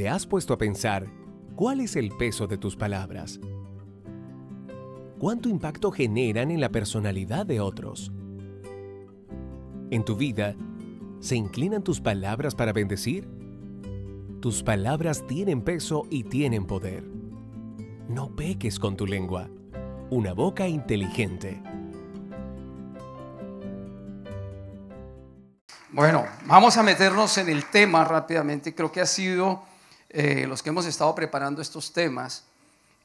¿Te has puesto a pensar cuál es el peso de tus palabras? ¿Cuánto impacto generan en la personalidad de otros? En tu vida, ¿se inclinan tus palabras para bendecir? Tus palabras tienen peso y tienen poder. No peques con tu lengua. Una boca inteligente. Bueno, vamos a meternos en el tema rápidamente. Creo que ha sido eh, los que hemos estado preparando estos temas.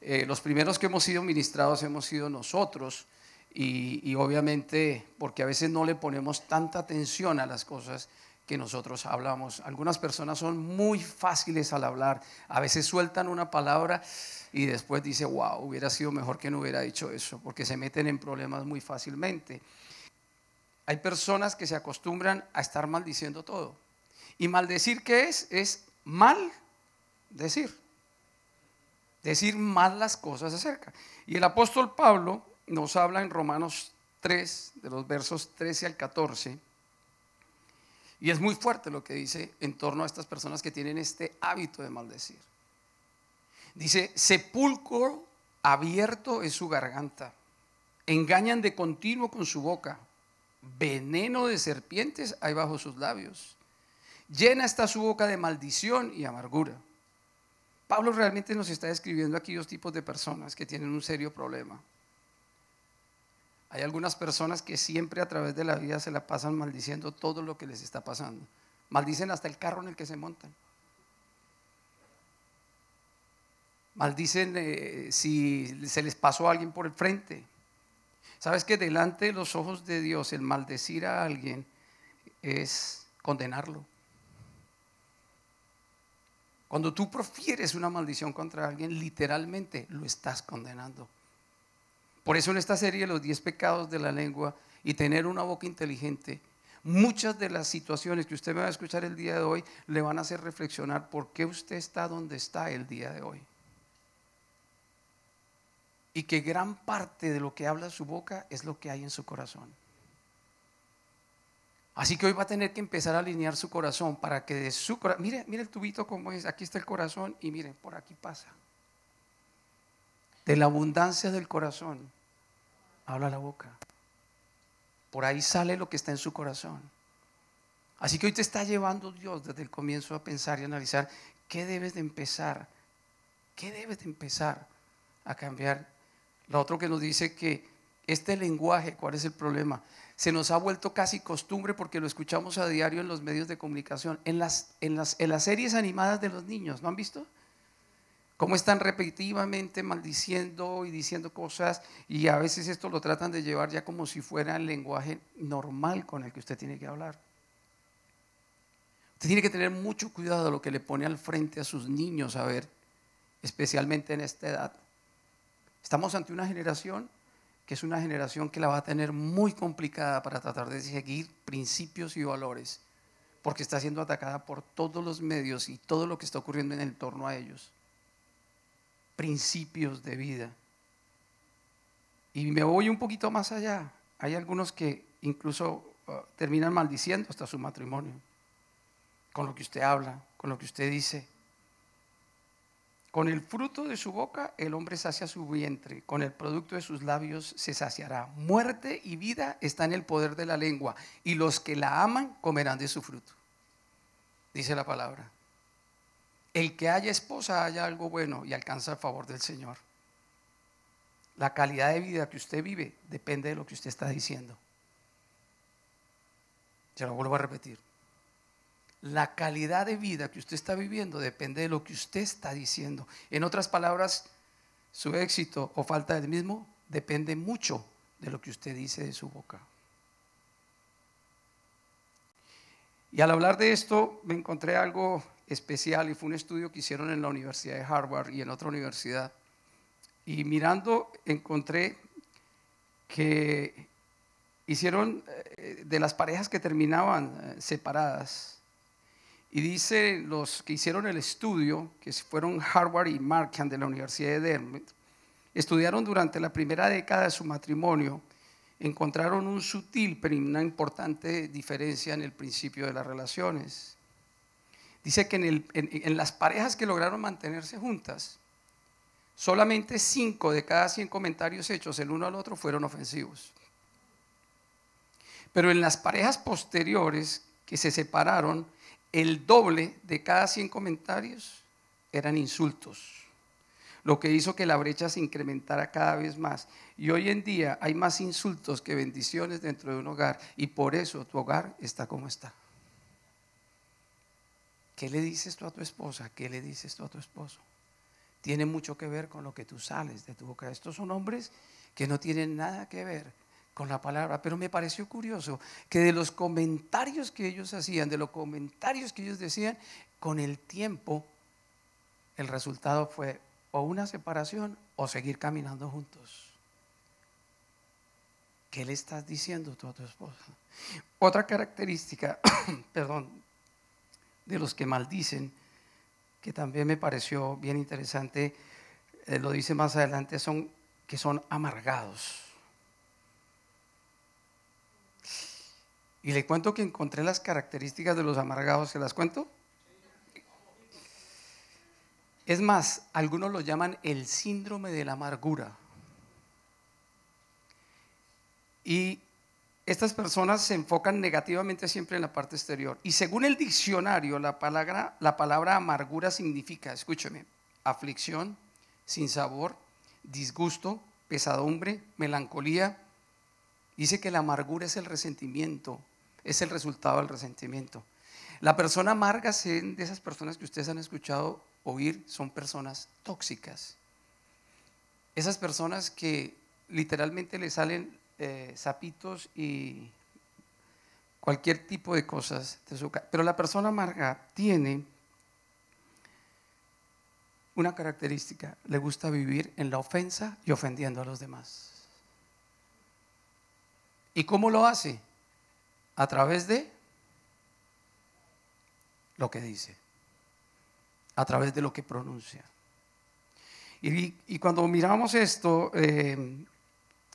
Eh, los primeros que hemos sido ministrados hemos sido nosotros y, obviamente porque a veces no le ponemos tanta atención a las cosas que nosotros hablamos. Algunas personas son muy fáciles al hablar, a veces sueltan una palabra y después dice, wow, hubiera sido mejor que no hubiera dicho eso, porque se meten en problemas muy fácilmente. Hay personas que se acostumbran a estar maldiciendo todo. ¿Y maldecir qué es? Es mal decir. Decir mal las cosas acerca. Y el apóstol Pablo nos habla en Romanos 3, de los versos 13 al 14. Y es muy fuerte lo que dice en torno a estas personas que tienen este hábito de maldecir. Dice, sepulcro abierto es su garganta. Engañan de continuo con su boca veneno de serpientes hay bajo sus labios. Llena está su boca de maldición y amargura. Pablo realmente nos está describiendo aquí dos tipos de personas que tienen un serio problema. Hay algunas personas que siempre a través de la vida se la pasan maldiciendo todo lo que les está pasando. Maldicen hasta el carro en el que se montan. Maldicen eh, si se les pasó a alguien por el frente. Sabes que delante de los ojos de Dios el maldecir a alguien es condenarlo. Cuando tú profieres una maldición contra alguien, literalmente lo estás condenando. Por eso en esta serie los 10 pecados de la lengua y tener una boca inteligente, muchas de las situaciones que usted me va a escuchar el día de hoy le van a hacer reflexionar por qué usted está donde está el día de hoy y que gran parte de lo que habla su boca es lo que hay en su corazón. Así que hoy va a tener que empezar a alinear su corazón para que de su corazón, mire, mire el tubito como es, aquí está el corazón y mire, por aquí pasa. De la abundancia del corazón habla la boca. Por ahí sale lo que está en su corazón. Así que hoy te está llevando Dios desde el comienzo a pensar y analizar qué debes de empezar, qué debes de empezar a cambiar lo otro que nos dice que este lenguaje, ¿cuál es el problema? Se nos ha vuelto casi costumbre porque lo escuchamos a diario en los medios de comunicación, en las, en las, en las series animadas de los niños, ¿no han visto? Cómo están repetitivamente maldiciendo y diciendo cosas y a veces esto lo tratan de llevar ya como si fuera el lenguaje normal con el que usted tiene que hablar. Usted tiene que tener mucho cuidado de lo que le pone al frente a sus niños a ver, especialmente en esta edad. Estamos ante una generación que es una generación que la va a tener muy complicada para tratar de seguir principios y valores, porque está siendo atacada por todos los medios y todo lo que está ocurriendo en el torno a ellos. Principios de vida. Y me voy un poquito más allá. Hay algunos que incluso uh, terminan maldiciendo hasta su matrimonio, con lo que usted habla, con lo que usted dice. Con el fruto de su boca el hombre sacia su vientre, con el producto de sus labios se saciará. Muerte y vida están en el poder de la lengua, y los que la aman comerán de su fruto. Dice la palabra. El que haya esposa haya algo bueno y alcanza el favor del Señor. La calidad de vida que usted vive depende de lo que usted está diciendo. Ya lo vuelvo a repetir la calidad de vida que usted está viviendo depende de lo que usted está diciendo. En otras palabras, su éxito o falta del mismo depende mucho de lo que usted dice de su boca. Y al hablar de esto me encontré algo especial y fue un estudio que hicieron en la Universidad de Harvard y en otra universidad. Y mirando encontré que hicieron eh, de las parejas que terminaban eh, separadas, y dice los que hicieron el estudio, que fueron Harvard y Markham de la Universidad de Dartmouth, estudiaron durante la primera década de su matrimonio, encontraron un sutil pero una importante diferencia en el principio de las relaciones. dice que en, en las parejas que lograron mantenerse juntas, solamente 5 de cada 100 comentarios hechos el uno al otro fueron ofensivos. Pero en las parejas posteriores que se separaron, el doble de cada 100 comentarios eran insultos, lo que hizo que la brecha se incrementara cada vez más. Y hoy en día hay más insultos que bendiciones dentro de un hogar y por eso tu hogar está como está. ¿Qué le dices tú a tu esposa? ¿Qué le dices tú a tu esposo? Tiene mucho que ver con lo que tú sales de tu boca. Estos son hombres que no tienen nada que ver con la palabra, pero me pareció curioso que de los comentarios que ellos hacían, de los comentarios que ellos decían, con el tiempo el resultado fue o una separación o seguir caminando juntos. ¿Qué le estás diciendo a tu esposa? Otra característica, perdón, de los que maldicen, que también me pareció bien interesante, eh, lo dice más adelante, son que son amargados. Y le cuento que encontré las características de los amargados, ¿se las cuento? Es más, algunos lo llaman el síndrome de la amargura. Y estas personas se enfocan negativamente siempre en la parte exterior. Y según el diccionario, la palabra, la palabra amargura significa, escúcheme, aflicción, sin sabor, disgusto, pesadumbre, melancolía. Dice que la amargura es el resentimiento, es el resultado del resentimiento. La persona amarga, de esas personas que ustedes han escuchado oír, son personas tóxicas. Esas personas que literalmente le salen eh, sapitos y cualquier tipo de cosas de su Pero la persona amarga tiene una característica, le gusta vivir en la ofensa y ofendiendo a los demás. ¿Y cómo lo hace? A través de lo que dice, a través de lo que pronuncia. Y, cuando miramos esto, eh,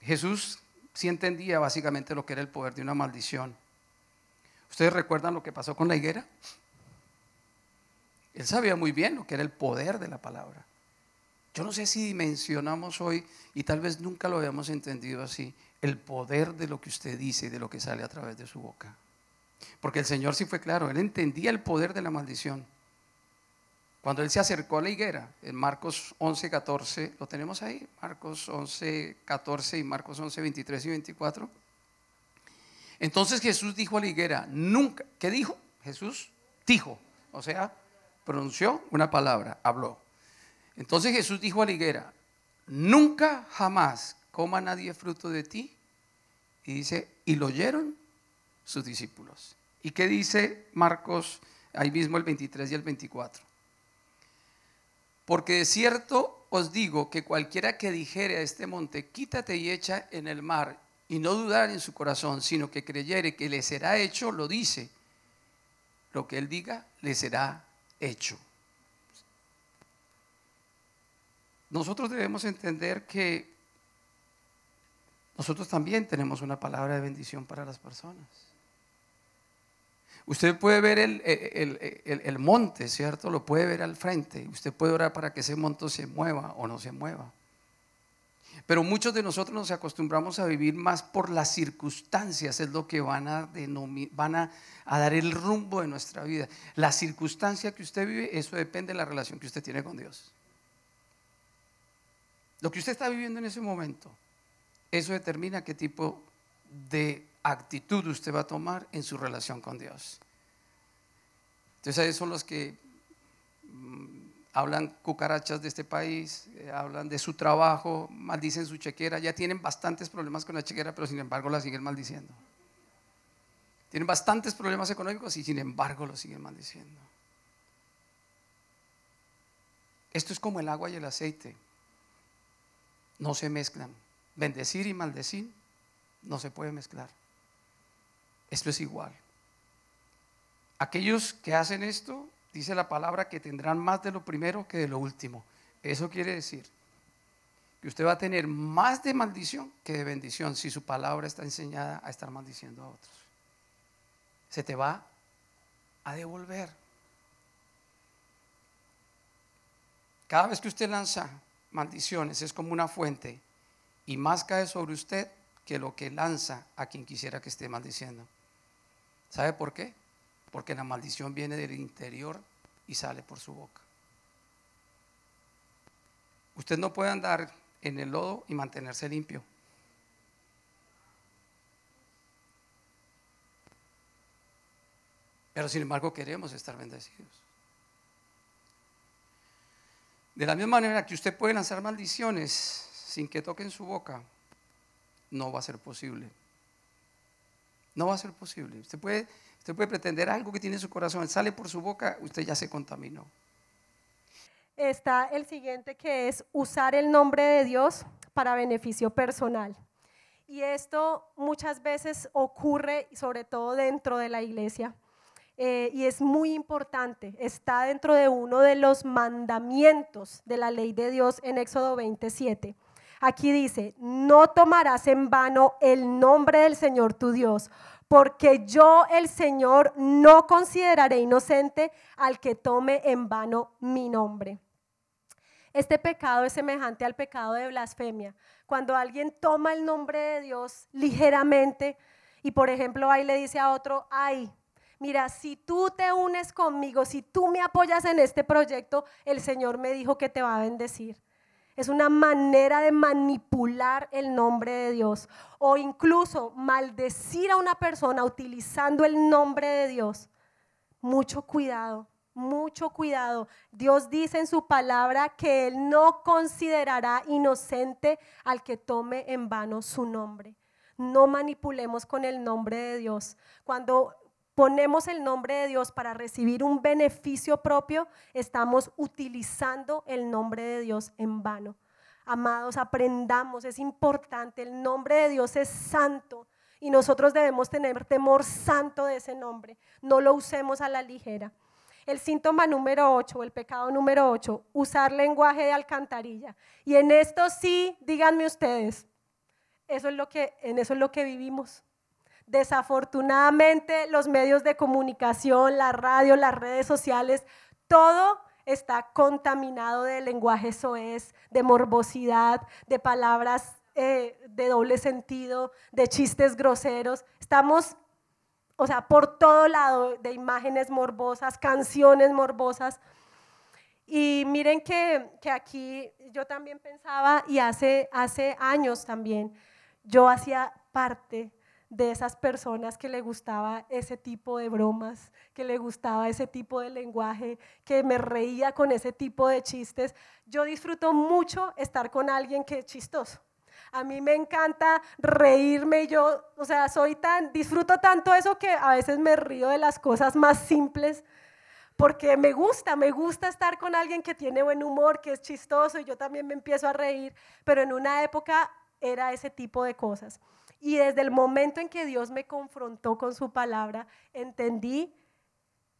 Jesús sí entendía básicamente lo que era el poder de una maldición. ¿Ustedes recuerdan lo que pasó con la higuera? Él sabía muy bien lo que era el poder de la palabra. Yo no sé si dimensionamos hoy, y tal vez nunca lo habíamos entendido así, el poder de lo que usted dice y de lo que sale a través de su boca. Porque el Señor sí fue claro, Él entendía el poder de la maldición. Cuando Él se acercó a la higuera, en Marcos 11, 14, lo tenemos ahí, Marcos 11, 14 y Marcos 11, 23 y 24. Entonces Jesús dijo a la higuera, nunca, ¿qué dijo? Jesús dijo, o sea, pronunció una palabra, habló. Entonces Jesús dijo a la higuera, nunca jamás coma nadie fruto de ti. Y dice, y lo oyeron sus discípulos. ¿Y qué dice Marcos ahí mismo el 23 y el 24? Porque de cierto os digo que cualquiera que dijere a este monte, quítate y echa en el mar, y no dudar en su corazón, sino que creyere que le será hecho, lo dice. Lo que él diga, le será hecho. Nosotros debemos entender que nosotros también tenemos una palabra de bendición para las personas. Usted puede ver el, monte, ¿cierto? Lo puede ver al frente. Usted puede orar para que ese monte se mueva o no se mueva. Pero muchos de nosotros nos acostumbramos a vivir más por las circunstancias, es lo que van a, van a, a dar el rumbo de nuestra vida. La circunstancia que usted vive, eso depende de la relación que usted tiene con Dios. Lo que usted está viviendo en ese momento, eso determina qué tipo de actitud usted va a tomar en su relación con Dios. Entonces ahí son los que mm, hablan cucarachas de este país, eh, hablan de su trabajo, maldicen su chequera, ya tienen bastantes problemas con la chequera, pero sin embargo la siguen maldiciendo. Tienen bastantes problemas económicos y sin embargo lo siguen maldiciendo. Esto es como el agua y el aceite. No se mezclan. Bendecir y maldecir no se puede mezclar. Esto es igual. Aquellos que hacen esto, dice la palabra, que tendrán más de lo primero que de lo último. Eso quiere decir que usted va a tener más de maldición que de bendición si su palabra está enseñada a estar maldiciendo a otros. Se te va a devolver. Cada vez que usted lanza maldiciones es como una fuente y más cae sobre usted que lo que lanza a quien quisiera que esté maldiciendo. ¿Sabe por qué? Porque la maldición viene del interior y sale por su boca. Usted no puede andar en el lodo y mantenerse limpio. Pero sin embargo queremos estar bendecidos. De la misma manera que usted puede lanzar maldiciones sin que toquen su boca, no va a ser posible. No va a ser posible. Usted puede, usted puede pretender algo que tiene en su corazón, sale por su boca, usted ya se contaminó. Está el siguiente que es usar el nombre de Dios para beneficio personal. Y esto muchas veces ocurre, sobre todo dentro de la iglesia. Eh, y es muy importante, está dentro de uno de los mandamientos de la ley de Dios en Éxodo 27. Aquí dice, no tomarás en vano el nombre del Señor tu Dios, porque yo el Señor no consideraré inocente al que tome en vano mi nombre. Este pecado es semejante al pecado de blasfemia. Cuando alguien toma el nombre de Dios ligeramente y por ejemplo ahí le dice a otro, ay, mira, si tú te unes conmigo, si tú me apoyas en este proyecto, el Señor me dijo que te va a bendecir. Es una manera de manipular el nombre de Dios o incluso maldecir a una persona utilizando el nombre de Dios. Mucho cuidado, mucho cuidado. Dios dice en su palabra que Él no considerará inocente al que tome en vano su nombre. No manipulemos con el nombre de Dios. Cuando ponemos el nombre de Dios para recibir un beneficio propio, estamos utilizando el nombre de Dios en vano. Amados, aprendamos, es importante, el nombre de Dios es santo y nosotros debemos tener temor santo de ese nombre. No lo usemos a la ligera. El síntoma número 8, el pecado número 8, usar lenguaje de alcantarilla. Y en esto sí, díganme ustedes, eso es lo que, en eso es lo que vivimos. Desafortunadamente, los medios de comunicación, la radio, las redes sociales, todo está contaminado de lenguaje soez, de morbosidad, de palabras eh, de doble sentido, de chistes groseros. Estamos, o sea, por todo lado de imágenes morbosas, canciones morbosas. Y miren que, que aquí yo también pensaba, y hace, hace años también, yo hacía parte de esas personas que le gustaba ese tipo de bromas, que le gustaba ese tipo de lenguaje, que me reía con ese tipo de chistes. Yo disfruto mucho estar con alguien que es chistoso. A mí me encanta reírme, yo, o sea, soy tan, disfruto tanto eso que a veces me río de las cosas más simples, porque me gusta, me gusta estar con alguien que tiene buen humor, que es chistoso y yo también me empiezo a reír, pero en una época era ese tipo de cosas. Y desde el momento en que Dios me confrontó con su palabra, entendí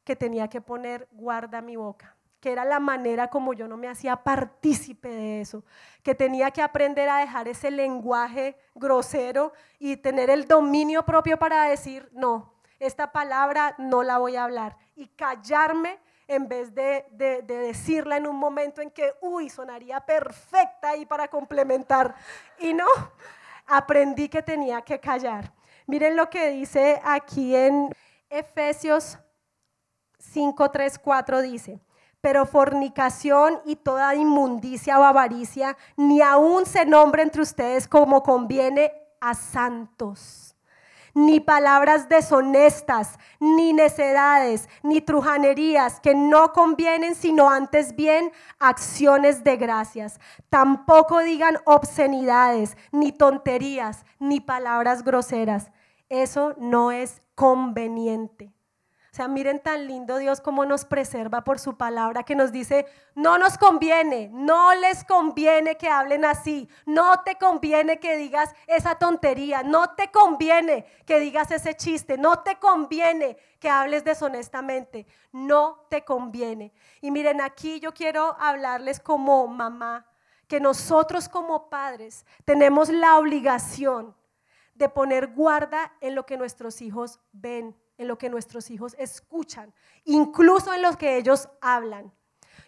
que tenía que poner guarda mi boca, que era la manera como yo no me hacía partícipe de eso, que tenía que aprender a dejar ese lenguaje grosero y tener el dominio propio para decir, no, esta palabra no la voy a hablar y callarme en vez de, de, decirla en un momento en que, uy, sonaría perfecta ahí para complementar. Y no, aprendí que tenía que callar. Miren lo que dice aquí en Efesios 5, 3, 4 dice, pero fornicación y toda inmundicia o avaricia ni aún se nombre entre ustedes como conviene a santos ni palabras deshonestas, ni necedades, ni trujanerías que no convienen, sino antes bien acciones de gracias. Tampoco digan obscenidades, ni tonterías, ni palabras groseras. Eso no es conveniente. O sea, miren tan lindo Dios cómo nos preserva por su palabra que nos dice, no nos conviene, no les conviene que hablen así, no te conviene que digas esa tontería, no te conviene que digas ese chiste, no te conviene que hables deshonestamente, no te conviene. Y miren, aquí yo quiero hablarles como mamá, que nosotros como padres tenemos la obligación de poner guarda en lo que nuestros hijos ven en lo que nuestros hijos escuchan, incluso en lo que ellos hablan.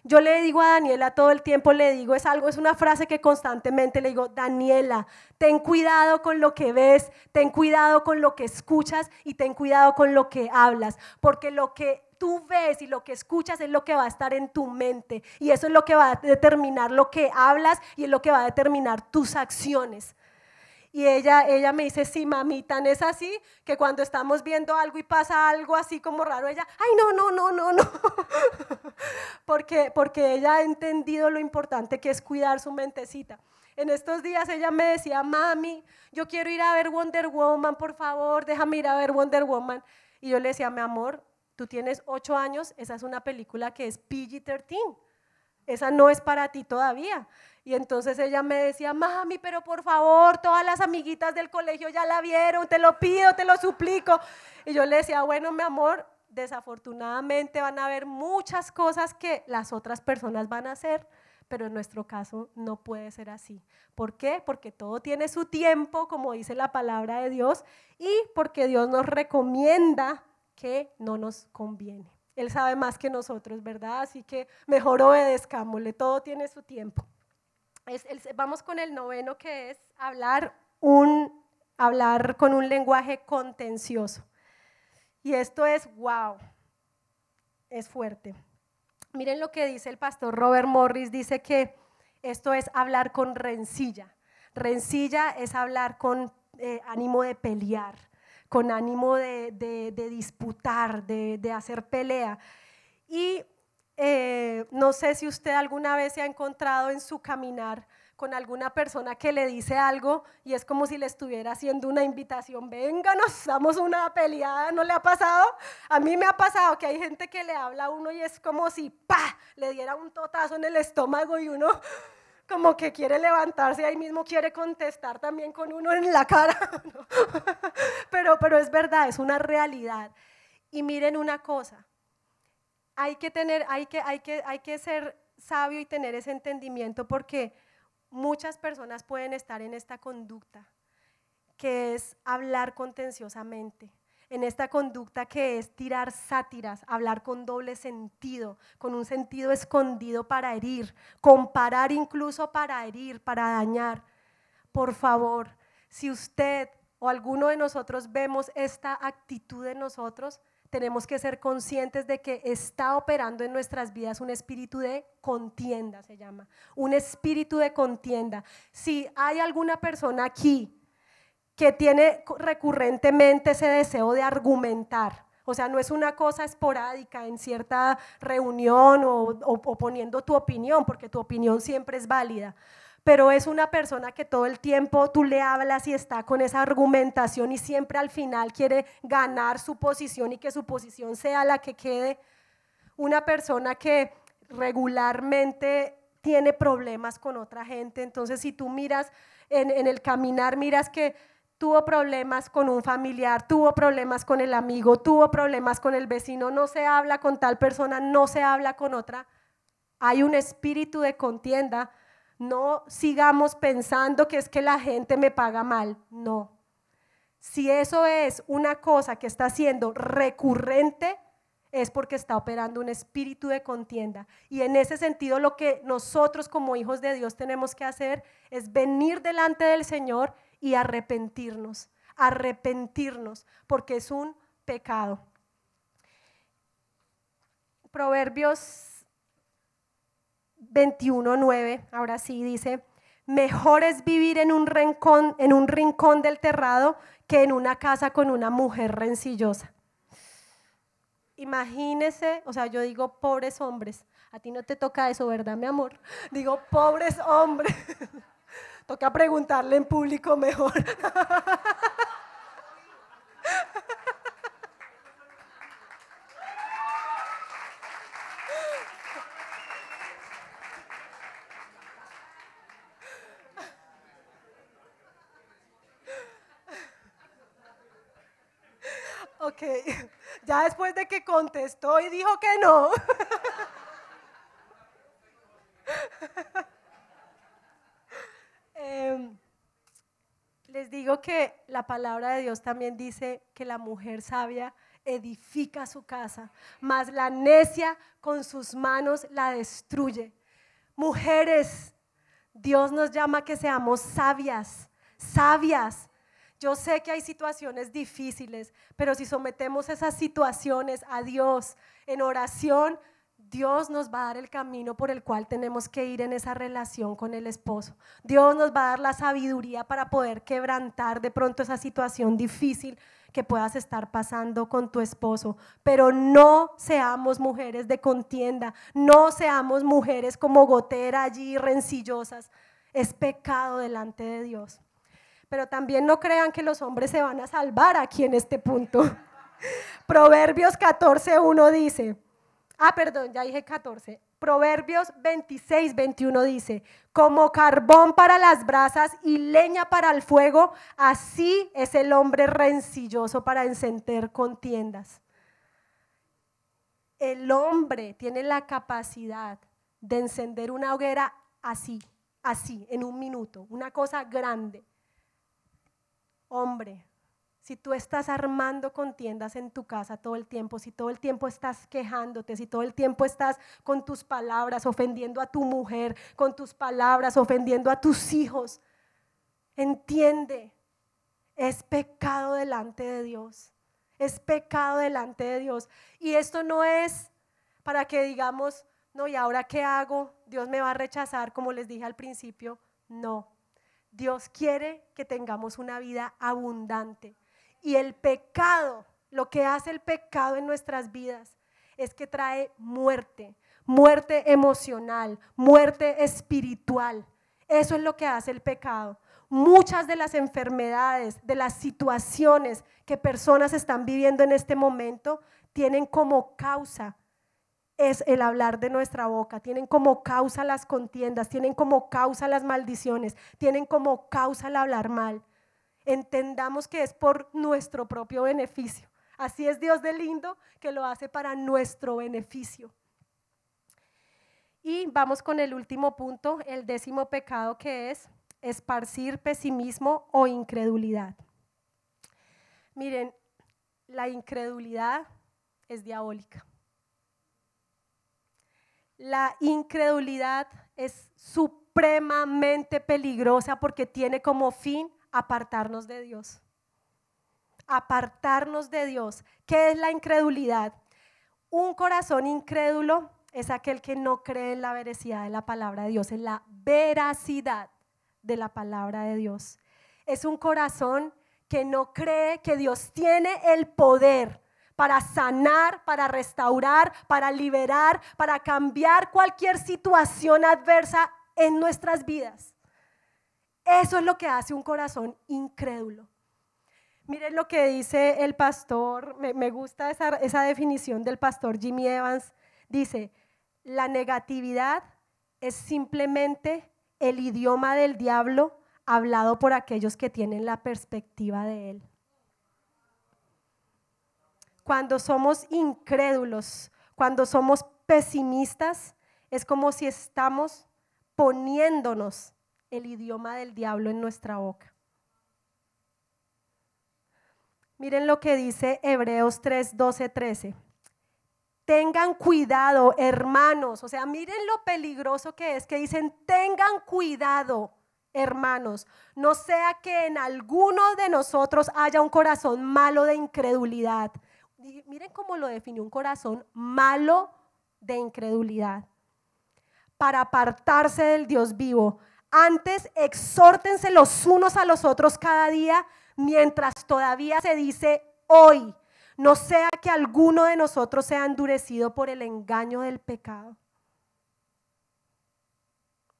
Yo le digo a Daniela todo el tiempo, le digo, es algo, es una frase que constantemente le digo, Daniela, ten cuidado con lo que ves, ten cuidado con lo que escuchas y ten cuidado con lo que hablas, porque lo que tú ves y lo que escuchas es lo que va a estar en tu mente y eso es lo que va a determinar lo que hablas y es lo que va a determinar tus acciones. Y ella, ella me dice, sí, mami, tan es así que cuando estamos viendo algo y pasa algo así como raro, ella, ay, no, no, no, no, no. porque, porque ella ha entendido lo importante que es cuidar su mentecita. En estos días ella me decía, mami, yo quiero ir a ver Wonder Woman, por favor, déjame ir a ver Wonder Woman. Y yo le decía, mi amor, tú tienes ocho años, esa es una película que es PG-13. Esa no es para ti todavía. Y entonces ella me decía, mami, pero por favor, todas las amiguitas del colegio ya la vieron, te lo pido, te lo suplico. Y yo le decía, bueno, mi amor, desafortunadamente van a haber muchas cosas que las otras personas van a hacer, pero en nuestro caso no puede ser así. ¿Por qué? Porque todo tiene su tiempo, como dice la palabra de Dios, y porque Dios nos recomienda que no nos conviene. Él sabe más que nosotros, ¿verdad? Así que mejor obedezcámosle, todo tiene su tiempo vamos con el noveno que es hablar, un, hablar con un lenguaje contencioso. Y esto es, wow, es fuerte. Miren lo que dice el pastor Robert Morris, dice que esto es hablar con rencilla. Rencilla es hablar con eh, ánimo de pelear, con ánimo de, de disputar, de, hacer pelea. Y eh, no sé si usted alguna vez se ha encontrado en su caminar con alguna persona que le dice algo y es como si le estuviera haciendo una invitación, venga, nos damos una peleada, ¿no le ha pasado? A mí me ha pasado que hay gente que le habla a uno y es como si, pa, le diera un totazo en el estómago y uno como que quiere levantarse ahí mismo quiere contestar también con uno en la cara. pero, pero es verdad, es una realidad. Y miren una cosa, hay que tener, hay que, hay que, hay que ser sabio y tener ese entendimiento porque muchas personas pueden estar en esta conducta, que es hablar contenciosamente, en esta conducta que es tirar sátiras, hablar con doble sentido, con un sentido escondido para herir, comparar incluso para herir, para dañar. Por favor, si usted o alguno de nosotros vemos esta actitud de nosotros, tenemos que ser conscientes de que está operando en nuestras vidas un espíritu de contienda, se llama, un espíritu de contienda. Si hay alguna persona aquí que tiene recurrentemente ese deseo de argumentar, o sea, no es una cosa esporádica en cierta reunión o, o poniendo tu opinión, porque tu opinión siempre es válida pero es una persona que todo el tiempo tú le hablas y está con esa argumentación y siempre al final quiere ganar su posición y que su posición sea la que quede. Una persona que regularmente tiene problemas con otra gente, entonces si tú miras en, en el caminar, miras que tuvo problemas con un familiar, tuvo problemas con el amigo, tuvo problemas con el vecino, no se habla con tal persona, no se habla con otra, hay un espíritu de contienda no sigamos pensando que es que la gente me paga mal. No. Si eso es una cosa que está siendo recurrente, es porque está operando un espíritu de contienda. Y en ese sentido lo que nosotros como hijos de Dios tenemos que hacer es venir delante del Señor y arrepentirnos, arrepentirnos, porque es un pecado. Proverbios 21.9, ahora sí dice, mejor es vivir en un, rincón, en un rincón del terrado que en una casa con una mujer rencillosa. Imagínese, o sea, yo digo pobres hombres, a ti no te toca eso, ¿verdad, mi amor? Digo pobres hombres. toca preguntarle en público mejor. después de que contestó y dijo que no. Em, les digo que la palabra de Dios también dice que la mujer sabia edifica su casa, mas la necia con sus manos la destruye. Mujeres, Dios nos llama que seamos sabias, sabias. Yo sé que hay situaciones difíciles, pero si sometemos esas situaciones a Dios en oración, Dios nos va a dar el camino por el cual tenemos que ir en esa relación con el esposo. Dios nos va a dar la sabiduría para poder quebrantar de pronto esa situación difícil que puedas estar pasando con tu esposo. Pero no seamos mujeres de contienda, no seamos mujeres como gotera allí rencillosas. Es pecado delante de Dios. Pero también no crean que los hombres se van a salvar aquí en este punto. Proverbios 14.1 dice, Ah, perdón, ya dije 14. Proverbios 26, 21 dice, como carbón para las brasas y leña para el fuego, así es el hombre rencilloso para encender contiendas. El hombre tiene la capacidad de encender una hoguera así, así, en un minuto, una cosa grande. Hombre, si tú estás armando contiendas en tu casa todo el tiempo, si todo el tiempo estás quejándote, si todo el tiempo estás con tus palabras ofendiendo a tu mujer, con tus palabras ofendiendo a tus hijos, entiende, es pecado delante de Dios. Es pecado delante de Dios. Y esto no es para que digamos, no, ¿y ahora qué hago? Dios me va a rechazar, como les dije al principio. No. Dios quiere que tengamos una vida abundante. Y el pecado, lo que hace el pecado en nuestras vidas, es que trae muerte, muerte emocional, muerte espiritual. Eso es lo que hace el pecado. Muchas de las enfermedades, de las situaciones que personas están viviendo en este momento, tienen como causa es el hablar de nuestra boca, tienen como causa las contiendas, tienen como causa las maldiciones, tienen como causa el hablar mal entendamos que es por nuestro propio beneficio. Así es Dios de lindo que lo hace para nuestro beneficio. Y vamos con el último punto, el décimo pecado que es esparcir pesimismo o incredulidad. Miren, la incredulidad es diabólica. La incredulidad es supremamente peligrosa porque tiene como fin apartarnos de Dios. Apartarnos de Dios. ¿Qué es la incredulidad? Un corazón incrédulo es aquel que no cree en la veracidad de la palabra de Dios, en la veracidad de la palabra de Dios. Es un corazón que no cree que Dios tiene el poder para sanar, para restaurar, para liberar, para cambiar cualquier situación adversa en nuestras vidas. Eso es lo que hace un corazón incrédulo. Miren lo que dice el pastor, me, gusta esa, esa definición del pastor Jimmy Evans. Dice, la negatividad es simplemente el idioma del diablo hablado por aquellos que tienen la perspectiva de él. Cuando somos incrédulos, cuando somos pesimistas, es como si estamos poniéndonos el idioma del diablo en nuestra boca. Miren lo que dice Hebreos 3, 12, 13. Tengan cuidado, hermanos. O sea, miren lo peligroso que es que dicen, tengan cuidado, hermanos. No sea que en alguno de nosotros haya un corazón malo de incredulidad. Miren cómo lo definió un corazón malo de incredulidad. Para apartarse del Dios vivo. Antes, exhórtense los unos a los otros cada día mientras todavía se dice hoy. No sea que alguno de nosotros sea endurecido por el engaño del pecado.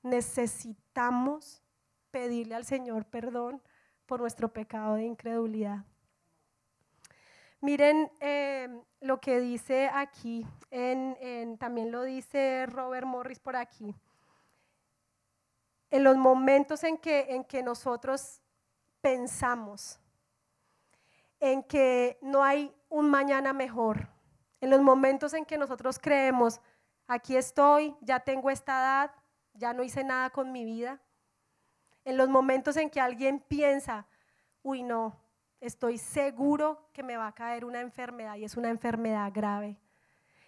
Necesitamos pedirle al Señor perdón por nuestro pecado de incredulidad. Miren eh, lo que dice aquí, también lo dice Robert Morris por aquí. En los momentos en que, en que nosotros pensamos en que no hay un mañana mejor, en los momentos en que nosotros creemos, aquí estoy, ya tengo esta edad, ya no hice nada con mi vida, en los momentos en que alguien piensa, uy no, estoy seguro que me va a caer una enfermedad y es una enfermedad grave.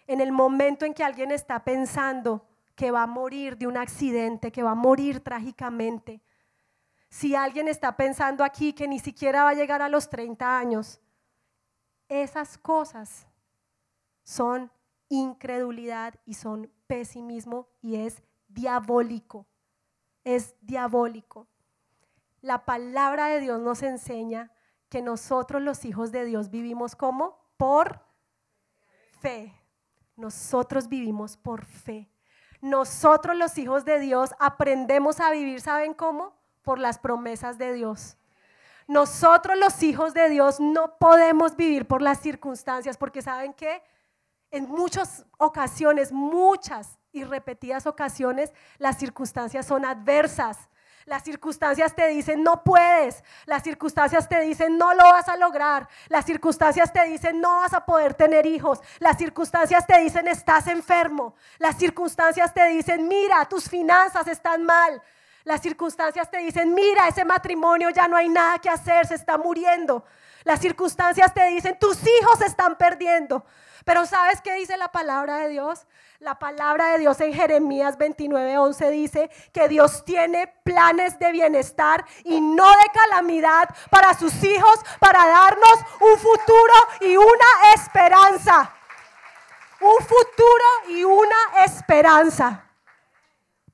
En el momento en que alguien está pensando que va a morir de un accidente, que va a morir trágicamente, si alguien está pensando aquí que ni siquiera va a llegar a los 30 años, esas cosas son incredulidad y son pesimismo y es diabólico. Es diabólico. La palabra de Dios nos enseña que nosotros los hijos de Dios vivimos como por fe. Nosotros vivimos por fe. Nosotros los hijos de Dios aprendemos a vivir, ¿saben cómo? Por las promesas de Dios. Nosotros los hijos de Dios no podemos vivir por las circunstancias, porque ¿saben qué? En muchas ocasiones, muchas y repetidas ocasiones, las circunstancias son adversas. Las circunstancias te dicen no puedes. Las circunstancias te dicen no lo vas a lograr. Las circunstancias te dicen no vas a poder tener hijos. Las circunstancias te dicen estás enfermo. Las circunstancias te dicen mira, tus finanzas están mal. Las circunstancias te dicen mira, ese matrimonio ya no hay nada que hacer, se está muriendo. Las circunstancias te dicen tus hijos se están perdiendo. Pero ¿sabes qué dice la palabra de Dios? La palabra de Dios en Jeremías 29:11 dice que Dios tiene planes de bienestar y no de calamidad para sus hijos, para darnos un futuro y una esperanza. Un futuro y una esperanza.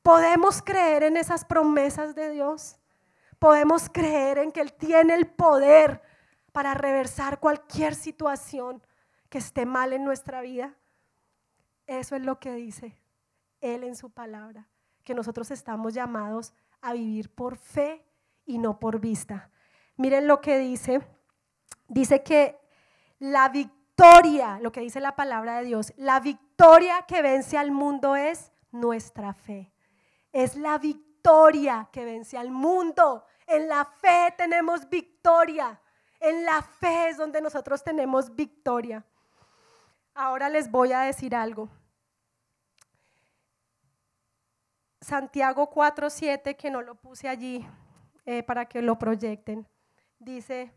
¿Podemos creer en esas promesas de Dios? ¿Podemos creer en que Él tiene el poder para reversar cualquier situación? Que esté mal en nuestra vida. Eso es lo que dice Él en su palabra, que nosotros estamos llamados a vivir por fe y no por vista. Miren lo que dice. Dice que la victoria, lo que dice la palabra de Dios, la victoria que vence al mundo es nuestra fe. Es la victoria que vence al mundo. En la fe tenemos victoria. En la fe es donde nosotros tenemos victoria. Ahora les voy a decir algo. Santiago 4.7, que no lo puse allí eh, para que lo proyecten, dice,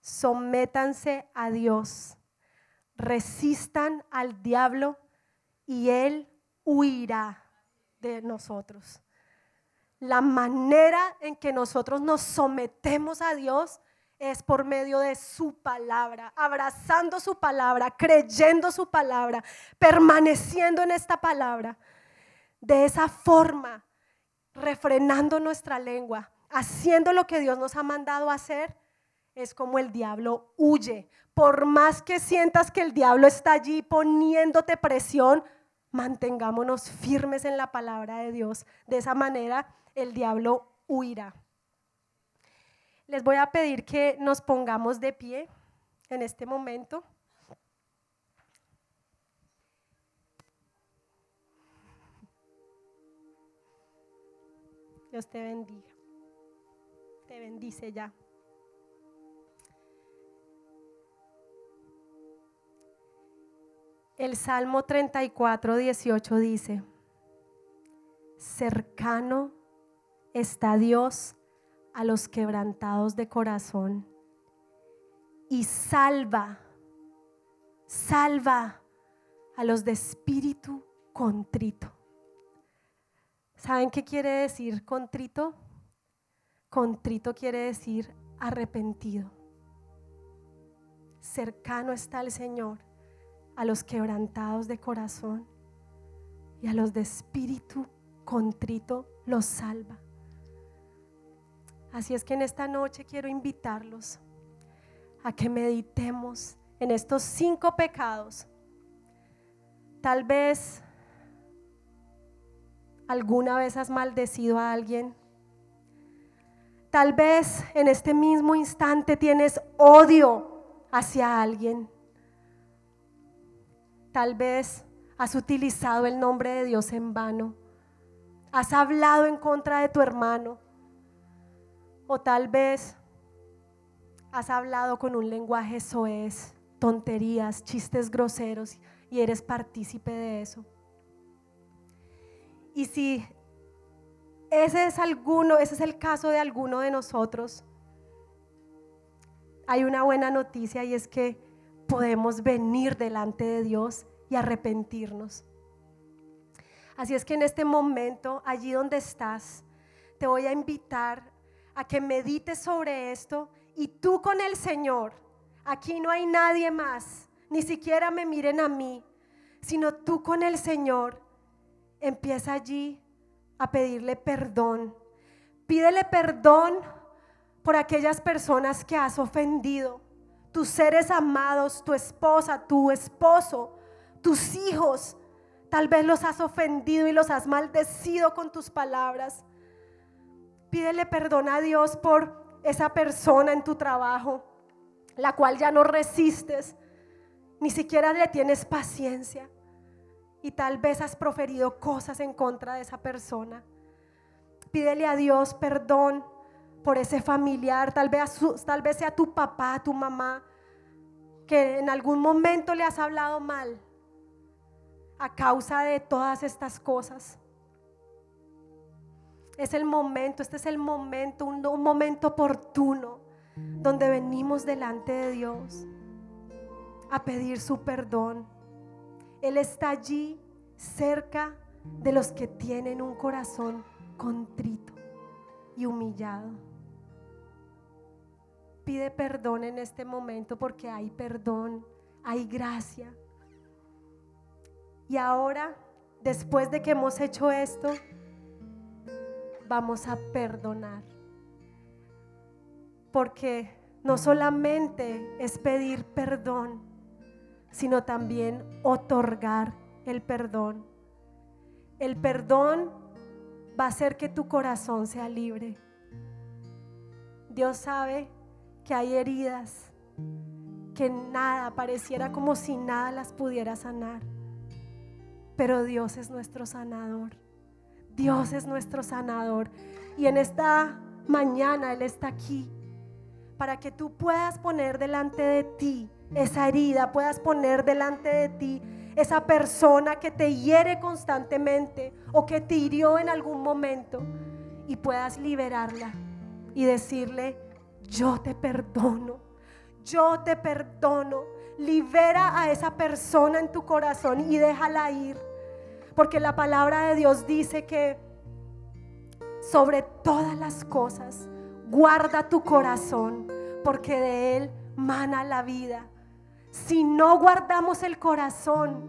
sométanse a Dios, resistan al diablo y él huirá de nosotros. La manera en que nosotros nos sometemos a Dios es por medio de su palabra, abrazando su palabra, creyendo su palabra, permaneciendo en esta palabra. De esa forma, refrenando nuestra lengua, haciendo lo que Dios nos ha mandado hacer, es como el diablo huye. Por más que sientas que el diablo está allí poniéndote presión, mantengámonos firmes en la palabra de Dios. De esa manera, el diablo huirá. Les voy a pedir que nos pongamos de pie en este momento. Dios te bendiga. Te bendice ya. El Salmo 34, 18 dice, cercano está Dios a los quebrantados de corazón y salva, salva a los de espíritu contrito. ¿Saben qué quiere decir contrito? Contrito quiere decir arrepentido. Cercano está el Señor a los quebrantados de corazón y a los de espíritu contrito los salva. Así es que en esta noche quiero invitarlos a que meditemos en estos cinco pecados. Tal vez alguna vez has maldecido a alguien. Tal vez en este mismo instante tienes odio hacia alguien. Tal vez has utilizado el nombre de Dios en vano. Has hablado en contra de tu hermano. O tal vez has hablado con un lenguaje soez, tonterías, chistes groseros y eres partícipe de eso. Y si ese es alguno, ese es el caso de alguno de nosotros, hay una buena noticia y es que podemos venir delante de Dios y arrepentirnos. Así es que en este momento, allí donde estás, te voy a invitar a que medites sobre esto y tú con el Señor, aquí no hay nadie más, ni siquiera me miren a mí, sino tú con el Señor, empieza allí a pedirle perdón. Pídele perdón por aquellas personas que has ofendido, tus seres amados, tu esposa, tu esposo, tus hijos. Tal vez los has ofendido y los has maldecido con tus palabras. Pídele perdón a Dios por esa persona en tu trabajo, la cual ya no resistes, ni siquiera le tienes paciencia y tal vez has proferido cosas en contra de esa persona. Pídele a Dios perdón por ese familiar, tal vez, tal vez sea tu papá, tu mamá, que en algún momento le has hablado mal a causa de todas estas cosas. Es el momento, este es el momento, un, momento oportuno donde venimos delante de Dios a pedir su perdón. Él está allí cerca de los que tienen un corazón contrito y humillado. Pide perdón en este momento porque hay perdón, hay gracia. Y ahora, después de que hemos hecho esto, vamos a perdonar. Porque no solamente es pedir perdón, sino también otorgar el perdón. El perdón va a hacer que tu corazón sea libre. Dios sabe que hay heridas que nada, pareciera como si nada las pudiera sanar. Pero Dios es nuestro sanador. Dios es nuestro sanador. Y en esta mañana Él está aquí para que tú puedas poner delante de ti esa herida, puedas poner delante de ti esa persona que te hiere constantemente o que te hirió en algún momento y puedas liberarla y decirle, yo te perdono, yo te perdono. Libera a esa persona en tu corazón y déjala ir. Porque la palabra de Dios dice que sobre todas las cosas guarda tu corazón, porque de él mana la vida. Si no guardamos el corazón,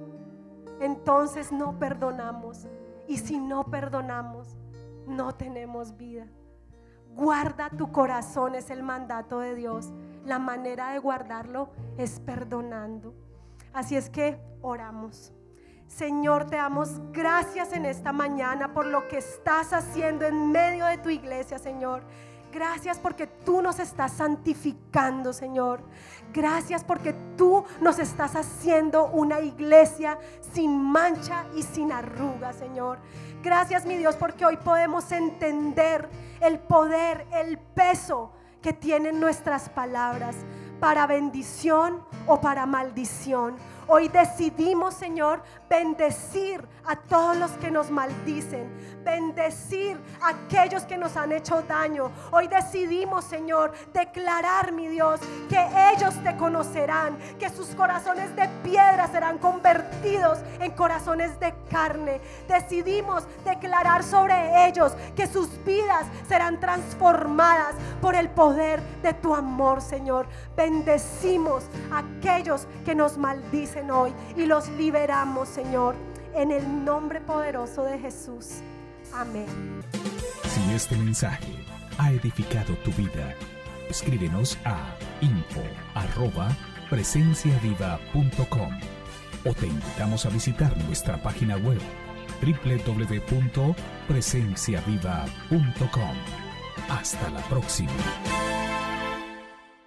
entonces no perdonamos. Y si no perdonamos, no tenemos vida. Guarda tu corazón, es el mandato de Dios. La manera de guardarlo es perdonando. Así es que oramos. Señor, te damos gracias en esta mañana por lo que estás haciendo en medio de tu iglesia, Señor. Gracias porque tú nos estás santificando, Señor. Gracias porque tú nos estás haciendo una iglesia sin mancha y sin arruga, Señor. Gracias, mi Dios, porque hoy podemos entender el poder, el peso que tienen nuestras palabras para bendición o para maldición. Hoy decidimos, Señor, bendecir a todos los que nos maldicen, bendecir a aquellos que nos han hecho daño. Hoy decidimos, Señor, declarar, mi Dios, que ellos te conocerán, que sus corazones de piedra serán convertidos en corazones de carne. Decidimos declarar sobre ellos que sus vidas serán transformadas por el poder de tu amor, Señor. Bendecimos a aquellos que nos maldicen hoy y los liberamos, Señor, en el nombre poderoso de Jesús. Amén. Si este mensaje ha edificado tu vida, escríbenos a info arroba presenciaviva.com o te invitamos a visitar nuestra página web www.presenciaviva.com. Hasta la próxima.